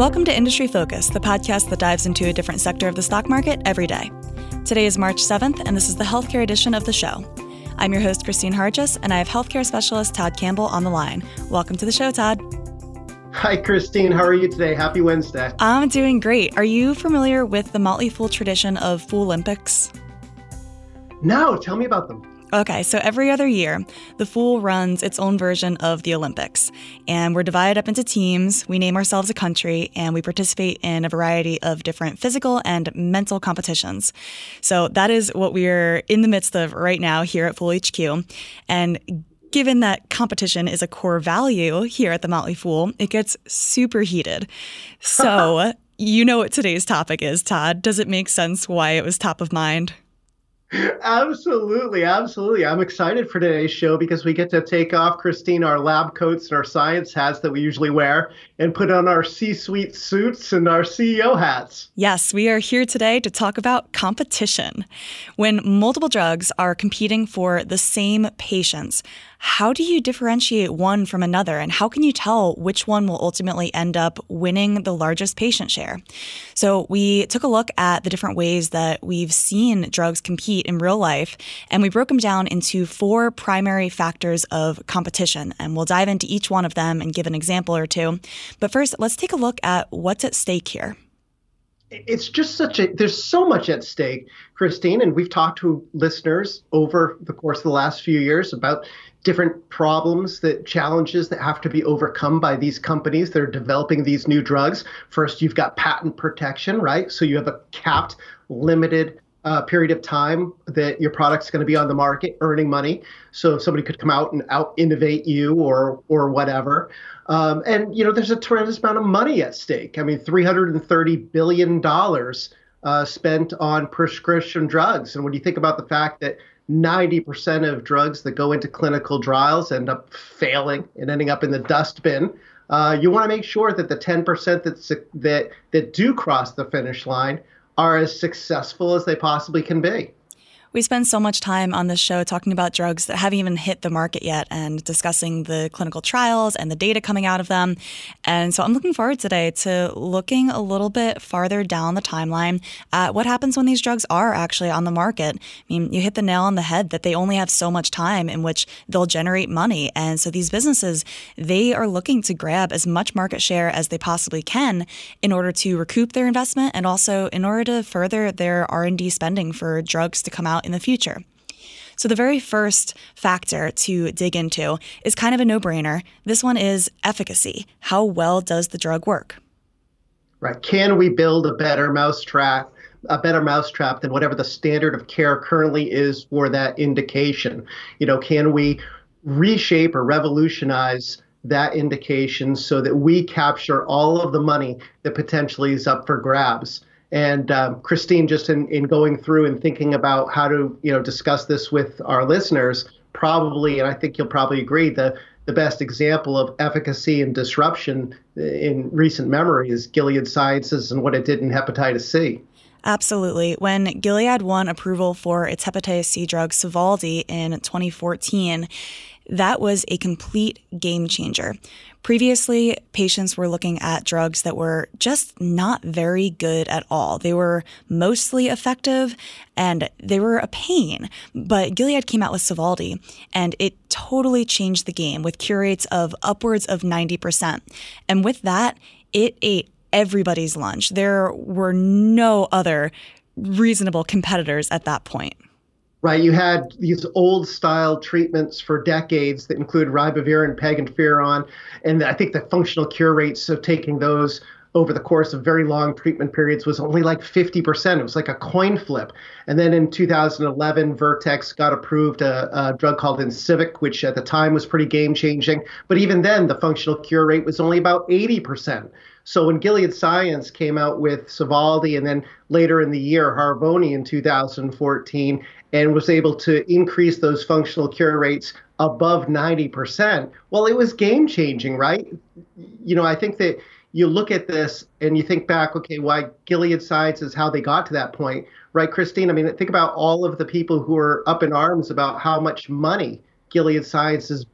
Welcome to Industry Focus, the podcast that dives into a different sector of the stock market every day. Today is March 7th, and this is the healthcare edition of the show. I'm your host, Kristine Harjes, and I have healthcare specialist Todd Campbell on the line. Welcome to the show, Todd. Hi, Kristine. How are you today? Happy Wednesday. I'm doing great. Are you familiar with the Motley Fool tradition of Fool Olympics? No, tell me about them. Okay, so every other year, the Fool runs its own version of the Olympics. And we're divided up into teams. We name ourselves a country and we participate in a variety of different physical and mental competitions. So that is what we're in the midst of right now here at Fool HQ. And given that competition is a core value here at the Motley Fool, it gets super heated. So, you know what today's topic is, Todd. Does it make sense why it was top of mind? Absolutely, absolutely. I'm excited for today's show because we get to take off, Kristine, our lab coats and our science hats that we usually wear and put on our C suite suits and our CEO hats. Yes, we are here today to talk about competition. When multiple drugs are competing for the same patients, how do you differentiate one from another? And how can you tell which one will ultimately end up winning the largest patient share? So, we took a look at the different ways that we've seen drugs compete in real life, and we broke them down into four primary factors of competition. And we'll dive into each one of them and give an example or two. But first, let's take a look at what's at stake here it's just such a there's so much at stake kristine and we've talked to listeners over the course of the last few years about different problems that challenges that have to be overcome by these companies that are developing these new drugs. First you've got patent protection right? So you have a capped limited uh, period of time that your product's going to be on the market earning money. So somebody could come out and out innovate you or or whatever. Um, and you know there's a tremendous amount of money at stake. I mean 330 billion dollars uh, spent on prescription drugs. And when you think about the fact that 90% of drugs that go into clinical trials end up failing and ending up in the dustbin. Uh, you want to make sure that the 10% that's, that that do cross the finish line are as successful as they possibly can be. We spend so much time on this show talking about drugs that haven't even hit the market yet and discussing the clinical trials and the data coming out of them. And so I'm looking forward today to looking a little bit farther down the timeline at what happens when these drugs are actually on the market. I mean, you hit the nail on the head that they only have so much time in which they'll generate money. And so these businesses, they are looking to grab as much market share as they possibly can in order to recoup their investment and also in order to further their R&D spending for drugs to come out out in the future. So, the very first factor to dig into is kind of a no brainer. This one is efficacy. How well does the drug work? Right. Can we build a better mousetrap? a better mousetrap than whatever the standard of care currently is for that indication. You know, can we reshape or revolutionize that indication so that we capture all of the money that potentially is up for grabs? And um, Kristine, just in, in going through and thinking about how to you know discuss this with our listeners, probably, and I think you'll probably agree, the the best example of efficacy and disruption in recent memory is Gilead Sciences and what it did in hepatitis C. Absolutely. When Gilead won approval for its hepatitis C drug Sovaldi in 2014, that was a complete game changer. Previously, patients were looking at drugs that were just not very good at all. They were mostly effective and they were a pain. But Gilead came out with Sovaldi and it totally changed the game with cure rates of upwards of 90%. And with that, it ate everybody's lunch. There were no other reasonable competitors at that point right? You had these old style treatments for decades that include ribavirin, peg, and I think the functional cure rates of taking those over the course of very long treatment periods was only like 50%. It was like a coin flip. And then in 2011, Vertex got approved a, a drug called Incivek, which at the time was pretty game changing. But even then, the functional cure rate was only about 80%. So when Gilead Science came out with Sovaldi and then later in the year Harvoni in 2014 and was able to increase those functional cure rates above 90%, well, it was game changing, right? You know, I think that you look at this and you think back, okay, why Gilead Sciences, how they got to that point, right, Christine? I mean, think about all of the people who are up in arms about how much money Gilead Sciences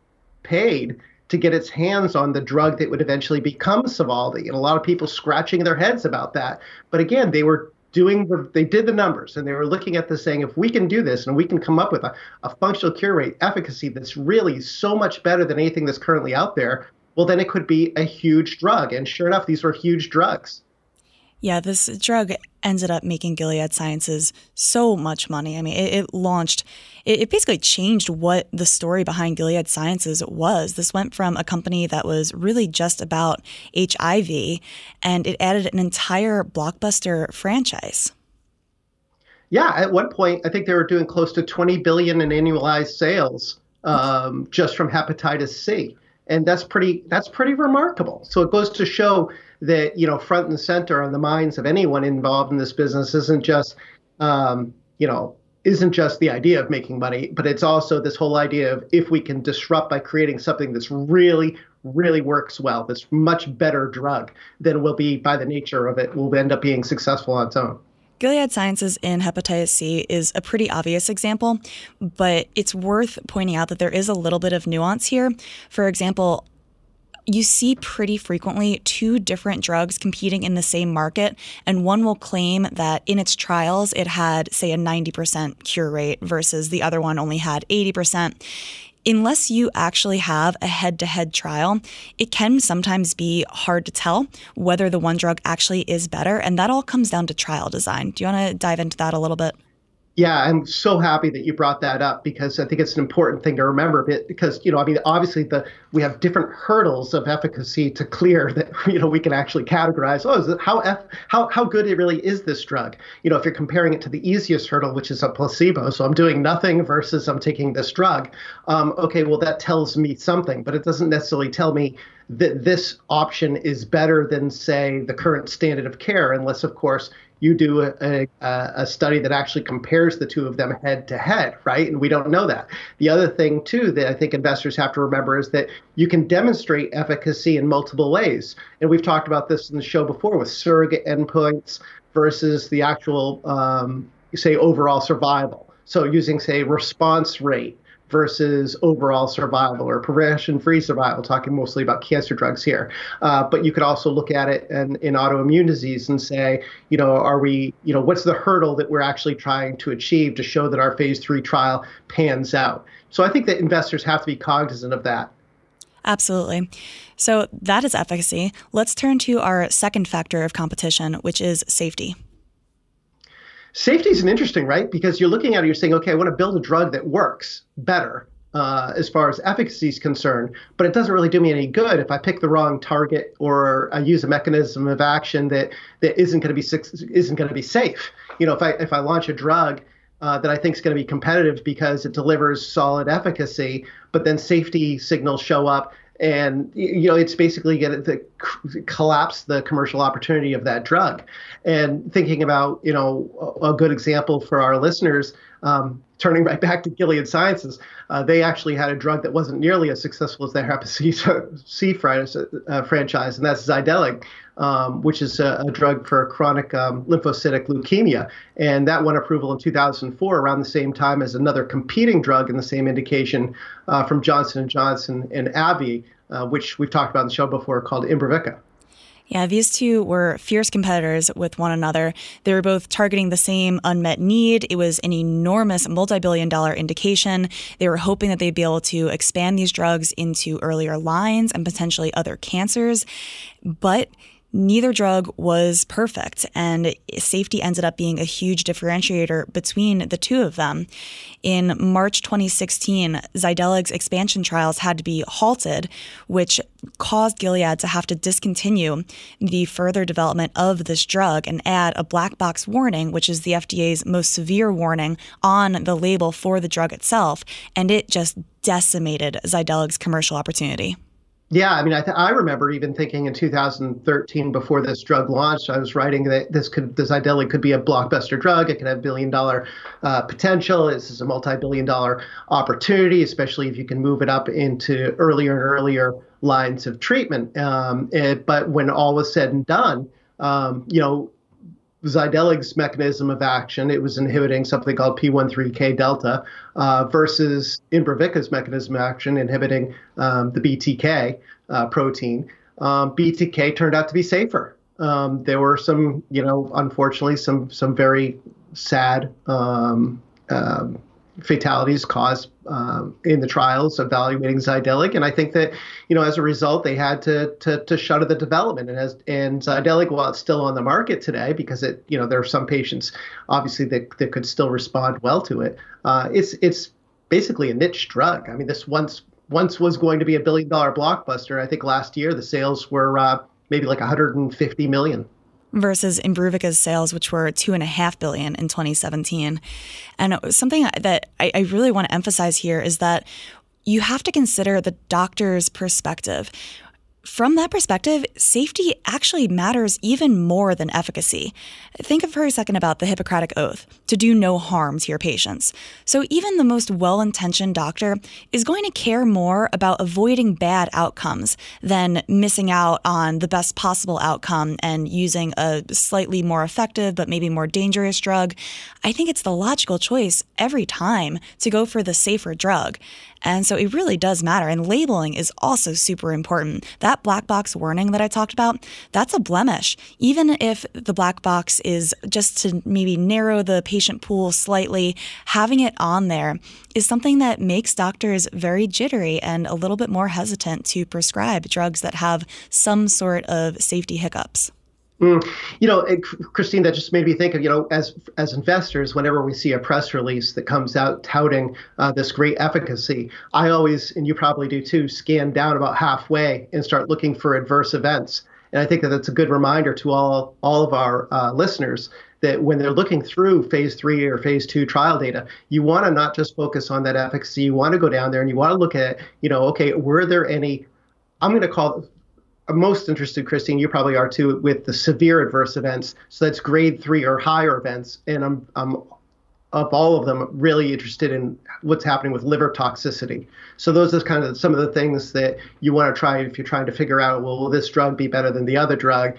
paid to get its hands on the drug that would eventually become Sovaldi. And a lot of people scratching their heads about that. But again, they were doing the they did the numbers and they were looking at this saying if we can do this and we can come up with a, a functional cure rate efficacy that's really so much better than anything that's currently out there well then it could be a huge drug. And sure enough these were huge drugs yeah, this drug ended up making Gilead Sciences so much money. I mean, it, it launched, it, it, basically changed what the story behind Gilead Sciences was. This went from a company that was really just about HIV, and it added an entire blockbuster franchise. Yeah, at one point, I think they were doing close to 20 billion in annualized sales um, just from hepatitis C and that's pretty that's pretty remarkable. So it goes to show that you know front and center on the minds of anyone involved in this business isn't just um, you know isn't just the idea of making money, but it's also this whole idea of if we can disrupt by creating something that's really really works well, that's much better drug, then will be by the nature of it will end up being successful on its own. Gilead Sciences in hepatitis C is a pretty obvious example, but it's worth pointing out that there is a little bit of nuance here. For example, you see pretty frequently two different drugs competing in the same market, and one will claim that in its trials it had, say, a 90% cure rate versus the other one only had 80% unless you actually have a head to head trial, it can sometimes be hard to tell whether the one drug actually is better. And that all comes down to trial design. Do you want to dive into that a little bit? Yeah, I'm so happy that you brought that up because I think it's an important thing to remember. Because you know, I mean, obviously the we have different hurdles of efficacy to clear that you know we can actually categorize. Oh, is it, how how how good it really is this drug? You know, if you're comparing it to the easiest hurdle, which is a placebo, so I'm doing nothing versus I'm taking this drug. Um, okay, well that tells me something, but it doesn't necessarily tell me that this option is better than say the current standard of care, unless of course you do a, a, a, study that actually compares the two of them head to head, right? And we don't know that. The other thing, too, that I think investors have to remember is that you can demonstrate efficacy in multiple ways. And we've talked about this in the show before with surrogate endpoints versus the actual, um, say, overall survival. So using, say, response rate versus overall survival or progression free survival, talking mostly about cancer drugs here. Uh, but you could also look at it in, in autoimmune disease and say, you know, are we, you know, what's the hurdle that we're actually trying to achieve to show that our phase three trial pans out? So I think that investors have to be cognizant of that. Absolutely. So that is efficacy. Let's turn to our second factor of competition, which is safety. Safety is an interesting, right? Because you're looking at it, you're saying, okay, I want to build a drug that works better uh, as far as efficacy is concerned, but it doesn't really do me any good if I pick the wrong target or I use a mechanism of action that that isn't going to be isn't going to be safe. You know, if I if I launch a drug uh, that I think is going to be competitive because it delivers solid efficacy, but then safety signals show up and you know it's basically going to collapse the commercial opportunity of that drug. And thinking about you know a, good example for our listeners um, turning right back to gilead sciences uh, they actually had a drug that wasn't nearly as successful as their hep c, uh, franchise and that's Zydelig, um, which is a, a, drug for chronic um, lymphocytic leukemia and that won approval in 2004 around the same time as another competing drug in the same indication uh, from johnson & johnson and AbbVie uh, which we've talked about in the show before, called Imbruvica. Yeah, these two were fierce competitors with one another. They were both targeting the same unmet need. It was an enormous multi billion dollar indication. They were hoping that they'd be able to expand these drugs into earlier lines and potentially other cancers. But neither drug was perfect, and safety ended up being a huge differentiator between the two of them. In March 2016, Zydelig's expansion trials had to be halted, which caused Gilead to have to discontinue the further development of this drug and add a black box warning, which is the FDA's most severe warning on the label for the drug itself, and it just decimated Zydelig's commercial opportunity. Yeah, I mean, I, th- I remember even thinking in 2013, before this drug launched, I was writing that this could, this Zydelig could be a blockbuster drug. It could have billion dollar uh, potential. This is a multi-billion dollar opportunity, especially if you can move it up into earlier and earlier lines of treatment. Um, it, but when all was said and done, um, you know, Zydelig's mechanism of action, it was inhibiting something called PI3K delta, uh, versus Imbruvica's mechanism of action, inhibiting um, the BTK uh, protein. Um, BTK turned out to be safer. Um, there were some, you know, unfortunately, some some very sad um, um, fatalities caused um, in the trials evaluating Zydelig, and I think that you know as a result they had to to, to shutter the development. And as and Zydelig, while it's still on the market today, because it you know there are some patients obviously that, that could still respond well to it. Uh, it's it's basically a niche drug. I mean, this once once was going to be a billion dollar blockbuster. I think last year the sales were uh, maybe like 150 million versus Imbruvica's sales, which were two and a half billion in 2017. And something that I, I really want to emphasize here is that you have to consider the doctor's perspective from that perspective, safety actually matters even more than efficacy. Think for a second about the Hippocratic Oath to do no harm to your patients. So, even the most well intentioned doctor is going to care more about avoiding bad outcomes than missing out on the best possible outcome and using a slightly more effective but maybe more dangerous drug. I think it's the logical choice every time to go for the safer drug. And so it really does matter. And labeling is also super important. That black box warning that I talked about, that's a blemish. Even if the black box is just to maybe narrow the patient pool slightly, having it on there is something that makes doctors very jittery and a little bit more hesitant to prescribe drugs that have some sort of safety hiccups. Mm, you know, Kristine, that just made me think of you know, as as investors, whenever we see a press release that comes out touting uh, this great efficacy, I always, and you probably do too, scan down about halfway and start looking for adverse events. And I think that that's a good reminder to all all of our uh, listeners that when they're looking through phase three or phase two trial data, you want to not just focus on that efficacy. You want to go down there and you want to look at, you know, okay, were there any I'm going to call most interested, Kristine, you probably are too, with the severe adverse events. So that's grade three or higher events. And I'm, I'm of all of them, really interested in what's happening with liver toxicity. So those are kind of some of the things that you want to try if you're trying to figure out, well, will this drug be better than the other drug?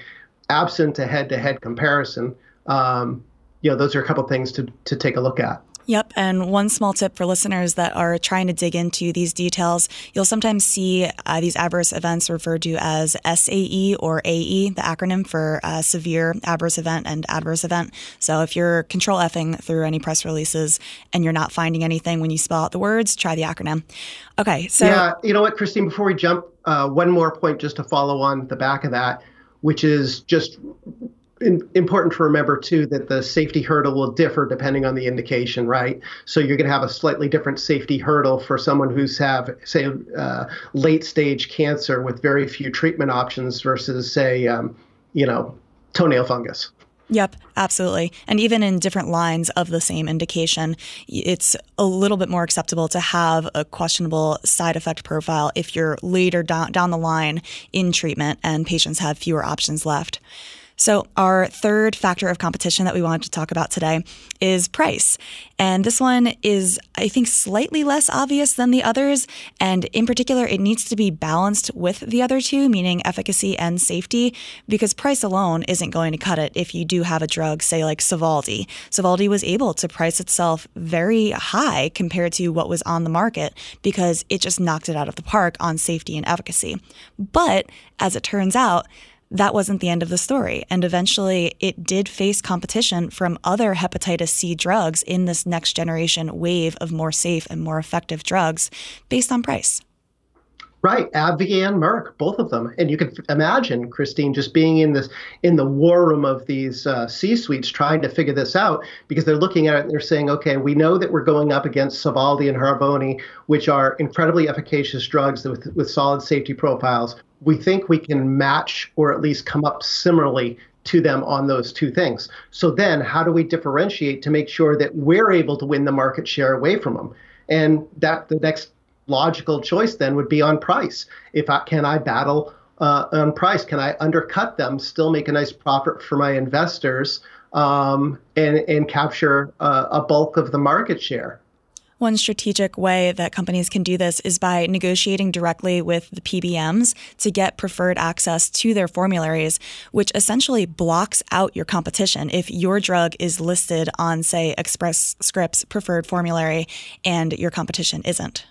Absent a head-to-head comparison, um, you know, those are a couple things to to take a look at. Yep. And one small tip for listeners that are trying to dig into these details you'll sometimes see uh, these adverse events referred to as SAE or AE, the acronym for uh, severe adverse event and adverse event. So if you're control Fing through any press releases and you're not finding anything when you spell out the words, try the acronym. Okay. So, yeah, you know what, Kristine, before we jump, uh, one more point just to follow on the back of that, which is just in, important to remember too that the safety hurdle will differ depending on the indication, right? So you're going to have a slightly different safety hurdle for someone who's have say uh, late stage cancer with very few treatment options versus say um, you know toenail fungus. Yep, absolutely. And even in different lines of the same indication, it's a little bit more acceptable to have a questionable side effect profile if you're later down, down the line in treatment and patients have fewer options left. So, our third factor of competition that we wanted to talk about today is price. And this one is, I think, slightly less obvious than the others. And in particular, it needs to be balanced with the other two, meaning efficacy and safety, because price alone isn't going to cut it if you do have a drug, say, like Sovaldi. Sovaldi was able to price itself very high compared to what was on the market because it just knocked it out of the park on safety and efficacy. But as it turns out, that wasn't the end of the story. And eventually, it did face competition from other hepatitis C drugs in this next generation wave of more safe and more effective drugs based on price. Right, AbbVie and Merck, both of them, and you can imagine Kristine just being in this in the war room of these uh, C-suites trying to figure this out because they're looking at it and they're saying, okay, we know that we're going up against Sovaldi and Harvoni, which are incredibly efficacious drugs with with solid safety profiles we think we can match or at least come up similarly to them on those two things. So then, how do we differentiate to make sure that we're able to win the market share away from them? And that the next logical choice then would be on price. If I can I battle uh, on price, can I undercut them, still make a nice profit for my investors, um, and and capture uh, a bulk of the market share? One strategic way that companies can do this is by negotiating directly with the PBMs to get preferred access to their formularies, which essentially blocks out your competition if your drug is listed on, say, Express Scripts preferred formulary and your competition isn't.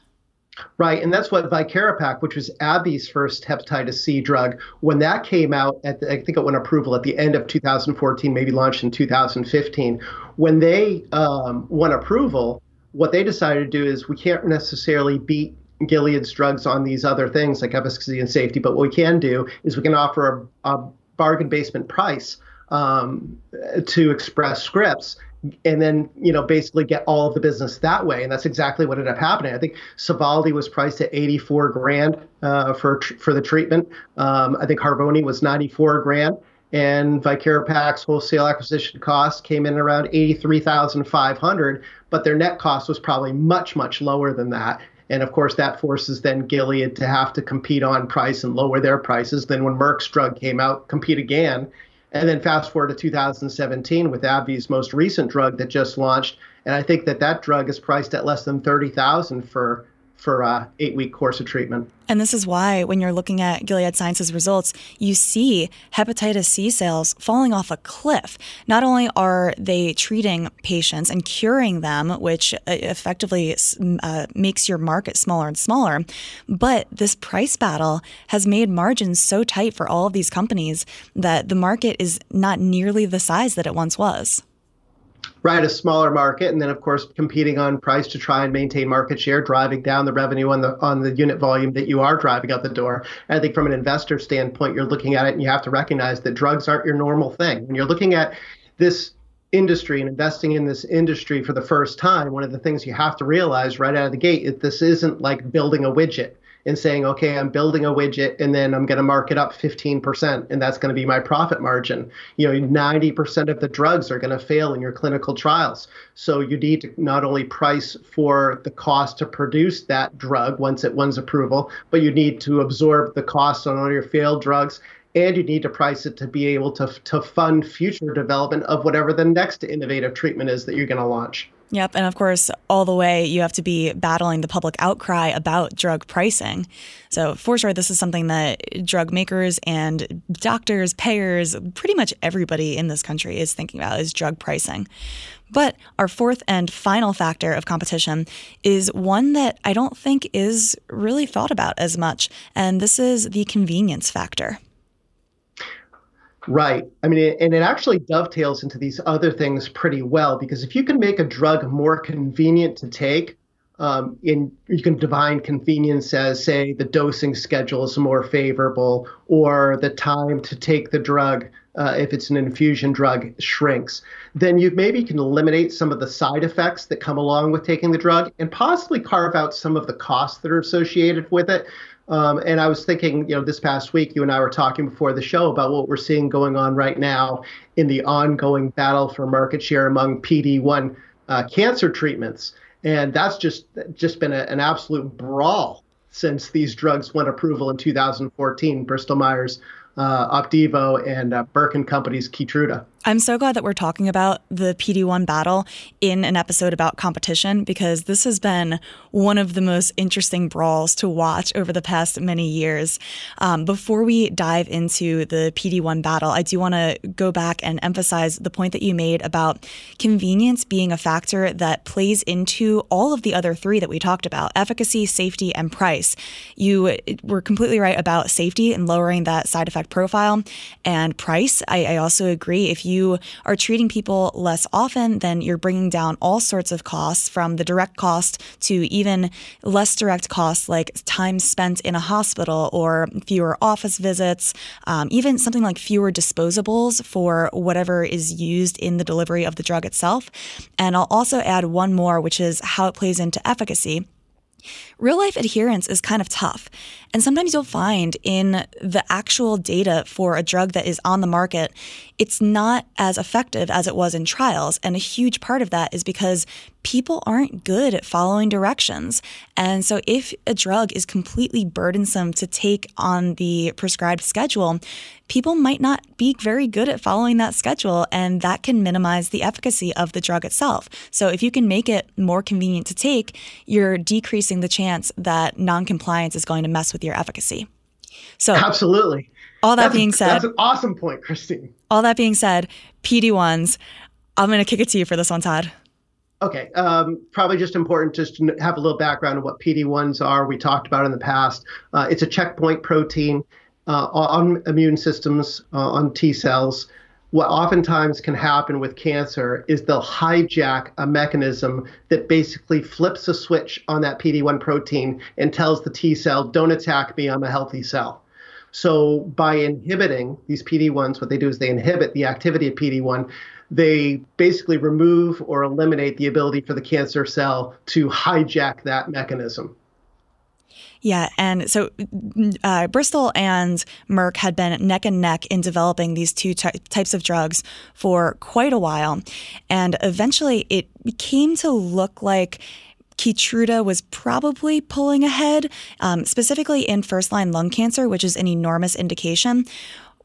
Right, and that's what Viekira Pak, which was AbbVie's first hepatitis C drug, when that came out, at the, I think it won approval at the end of 2014, maybe launched in 2015. When they um, won approval, what they decided to do is we can't necessarily beat Gilead's drugs on these other things like efficacy and safety, but what we can do is we can offer a, a bargain basement price um, to Express Scripts and then you know basically get all of the business that way. And that's exactly what ended up happening. I think sovaldi was priced at 84 grand uh, for for the treatment. Um, i think harvoni was 94 grand and Viekira Pak wholesale acquisition cost came in around 83,500 but their net cost was probably much much lower than that. And of course that forces then Gilead to have to compete on price and lower their prices then when Merck's drug came out compete again. And then fast forward to 2017 with AbbVie's most recent drug that just launched, and I think that that drug is priced at less than 30,000 for for a eight week course of treatment. And this is why, when you're looking at Gilead Sciences results, you see hepatitis C sales falling off a cliff. Not only are they treating patients and curing them, which uh, effectively uh, makes your market smaller and smaller, but this price battle has made margins so tight for all of these companies that the market is not nearly the size that it once was right a smaller market and then of course competing on price to try and maintain market share driving down the revenue on the on the unit volume that you are driving out the door. And i think from an investor standpoint you're looking at it and you have to recognize that drugs aren't your normal thing. When you're looking at this industry and investing in this industry for the first time one of the things you have to realize right out of the gate is this isn't like building a widget and saying, okay, I'm building a widget and then I'm going to mark it up 15% and that's going to be my profit margin. You know, 90% of the drugs are going to fail in your clinical trials. So you need to not only price for the cost to produce that drug once it wins approval, but you need to absorb the costs on all your failed drugs and you need to price it to be able to, to fund future development of whatever the next innovative treatment is that you're going to launch. Yep. And of course, all the way you have to be battling the public outcry about drug pricing. So, for sure, this is something that drug makers and doctors, payers, pretty much everybody in this country is thinking about is drug pricing. But our fourth and final factor of competition is one that I don't think is really thought about as much, and this is the convenience factor. Right. I mean, and it actually dovetails into these other things pretty well because if you can make a drug more convenient to take, um, in you can define convenience as say the dosing schedule is more favorable or the time to take the drug uh, if it's an infusion drug shrinks then you maybe can eliminate some of the side effects that come along with taking the drug and possibly carve out some of the costs that are associated with it um, and I was thinking, you know, this past week, you and I were talking before the show about what we're seeing going on right now in the ongoing battle for market share among PD1 uh, cancer treatments, and that's just just been a, an absolute brawl since these drugs went approval in 2014. Bristol Myers uh, Opdivo and uh, Merck and Company's Keytruda. I'm so glad that we're talking about the PD1 battle in an episode about competition because this has been one of the most interesting brawls to watch over the past many years. Um, before we dive into the PD1 battle, I do want to go back and emphasize the point that you made about convenience being a factor that plays into all of the other three that we talked about efficacy, safety, and price. You were completely right about safety and lowering that side effect profile and price. I, I also agree. If you you are treating people less often, then you're bringing down all sorts of costs from the direct cost to even less direct costs like time spent in a hospital or fewer office visits, um, even something like fewer disposables for whatever is used in the delivery of the drug itself. And I'll also add one more, which is how it plays into efficacy. Real life adherence is kind of tough. And sometimes you'll find in the actual data for a drug that is on the market, it's not as effective as it was in trials. And a huge part of that is because people aren't good at following directions. And so, if a drug is completely burdensome to take on the prescribed schedule, people might not be very good at following that schedule, and that can minimize the efficacy of the drug itself. So, if you can make it more convenient to take, you're decreasing the chance that noncompliance is going to mess with your efficacy. So, absolutely. All that that's being said, that's an awesome point, Kristine. All that being said, PD1s, I'm going to kick it to you for this one, Todd. Okay, um, probably just important just to have a little background of what PD1s are. We talked about in the past. Uh, it's a checkpoint protein uh, on immune systems, uh, on T cells. What oftentimes can happen with cancer is they'll hijack a mechanism that basically flips a switch on that PD1 protein and tells the T cell, don't attack me, I'm a healthy cell. So by inhibiting these PD1s, what they do is they inhibit the activity of PD1 they basically remove or eliminate the ability for the cancer cell to hijack that mechanism. Yeah, and so uh, Bristol and Merck had been neck and neck in developing these two ty- types of drugs for quite a while. And eventually it came to look like Keytruda was probably pulling ahead, um, specifically in first line lung cancer, which is an enormous indication.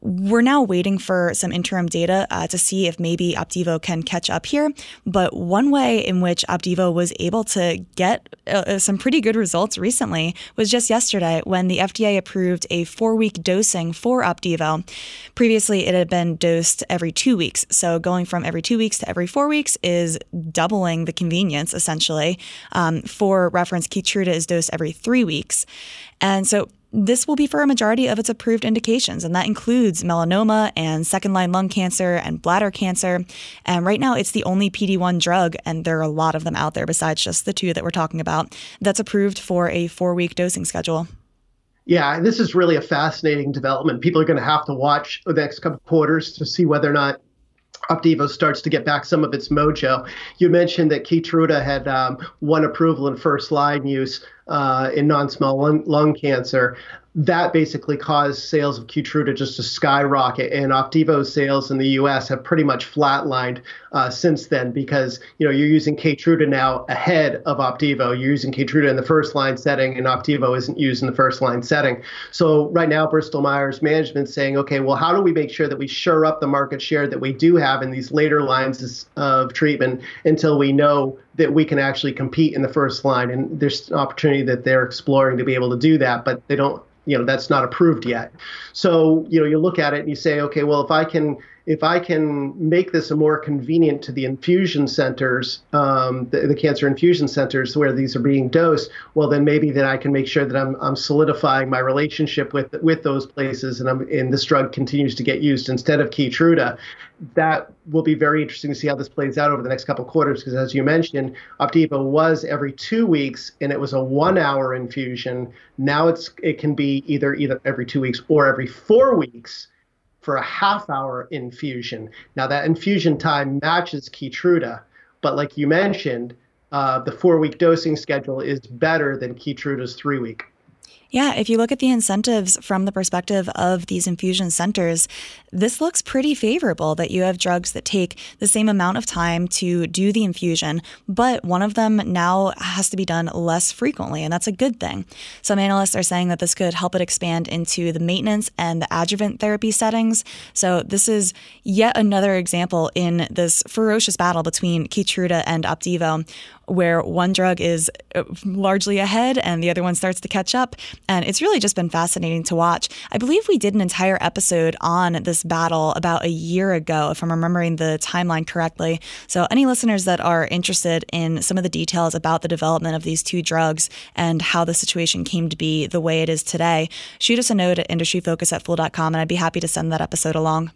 We're now waiting for some interim data uh, to see if maybe Opdivo can catch up here. But one way in which Opdivo was able to get uh, uh, some pretty good results recently was just yesterday when the FDA approved a four week dosing for Opdivo. Previously, it had been dosed every two weeks. So going from every two weeks to every four weeks is doubling the convenience, essentially. Um, for reference, Keytruda is dosed every three weeks. And so this will be for a majority of its approved indications, and that includes melanoma and second line lung cancer and bladder cancer. And right now, it's the only PD 1 drug, and there are a lot of them out there besides just the two that we're talking about, that's approved for a four week dosing schedule. Yeah, this is really a fascinating development. People are going to have to watch the next couple quarters to see whether or not Opdivo starts to get back some of its mojo. You mentioned that Keytruda had um, one approval in first line use uh, in non-small lung, lung cancer that basically caused sales of Keytruda just to skyrocket, and Opdivo's sales in the U.S. have pretty much flatlined uh, since then because you know you're using Keytruda now ahead of Opdivo. You're using Keytruda in the first line setting, and Opdivo isn't used in the first line setting. So right now, Bristol Myers management saying, okay, well, how do we make sure that we shore up the market share that we do have in these later lines of treatment until we know that we can actually compete in the first line? And there's an opportunity that they're exploring to be able to do that, but they don't you know that's not approved yet so you know you look at it and you say okay well if i can if I can make this more convenient to the infusion centers, um, the, the, cancer infusion centers where these are being dosed, well, then maybe then I can make sure that I'm, I'm solidifying my relationship with with those places, and I'm and this drug continues to get used instead of Keytruda. That will be very interesting to see how this plays out over the next couple quarters, because as you mentioned, Opdivo was every two weeks, and it was a one-hour infusion. Now it's it can be either either every two weeks or every four weeks for a half hour infusion. Now, that infusion time matches Keytruda, but like you mentioned, uh, the four week dosing schedule is better than Keytruda's three week. Yeah, if you look at the incentives from the perspective of these infusion centers, this looks pretty favorable that you have drugs that take the same amount of time to do the infusion, but one of them now has to be done less frequently, and that's a good thing. Some analysts are saying that this could help it expand into the maintenance and the adjuvant therapy settings. So, this is yet another example in this ferocious battle between Keytruda and Opdivo, where one drug is uh, largely ahead and the other one starts to catch up. And it's really just been fascinating to watch. I believe we did an entire episode on this battle about a year ago, if I'm remembering the timeline correctly. So, any listeners that are interested in some of the details about the development of these two drugs and how the situation came to be the way it is today, shoot us a note at industryfocus at fool.com and I'd be happy to send that episode along.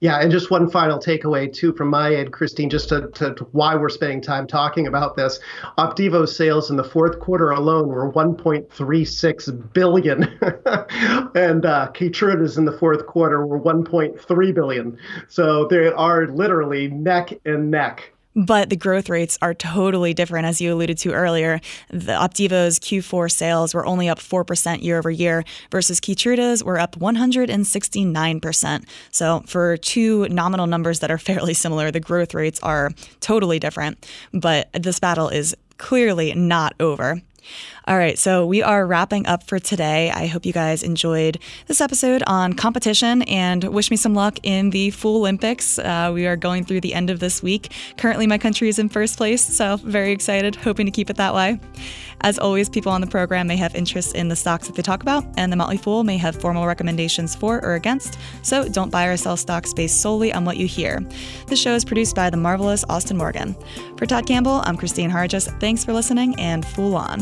Yeah, and just one final takeaway too from my end, Kristine, just to, to, to, why we're spending time talking about this. Opdivo sales in the fourth quarter alone were 1.36 billion, and uh, Keytruda's in the fourth quarter were 1.3 billion. So they are literally neck and neck but the growth rates are totally different, as you alluded to earlier. The Opdivo's Q4 sales were only up 4% year over year versus Keytruda's were up 169%. So for two nominal numbers that are fairly similar, the growth rates are totally different. But this battle is clearly not over. All right, so we are wrapping up for today. I hope you guys enjoyed this episode on competition and wish me some luck in the Fool Olympics. Uh, we are going through the end of this week. Currently, my country is in first place, so very excited, hoping to keep it that way. As always, people on the program may have interest in the stocks that they talk about, and the Motley Fool may have formal recommendations for or against, so don't buy or sell stocks based solely on what you hear. The show is produced by the marvelous Austin Morgan. For Todd Campbell, I'm Kristine Harjes. Thanks for listening, and Fool On.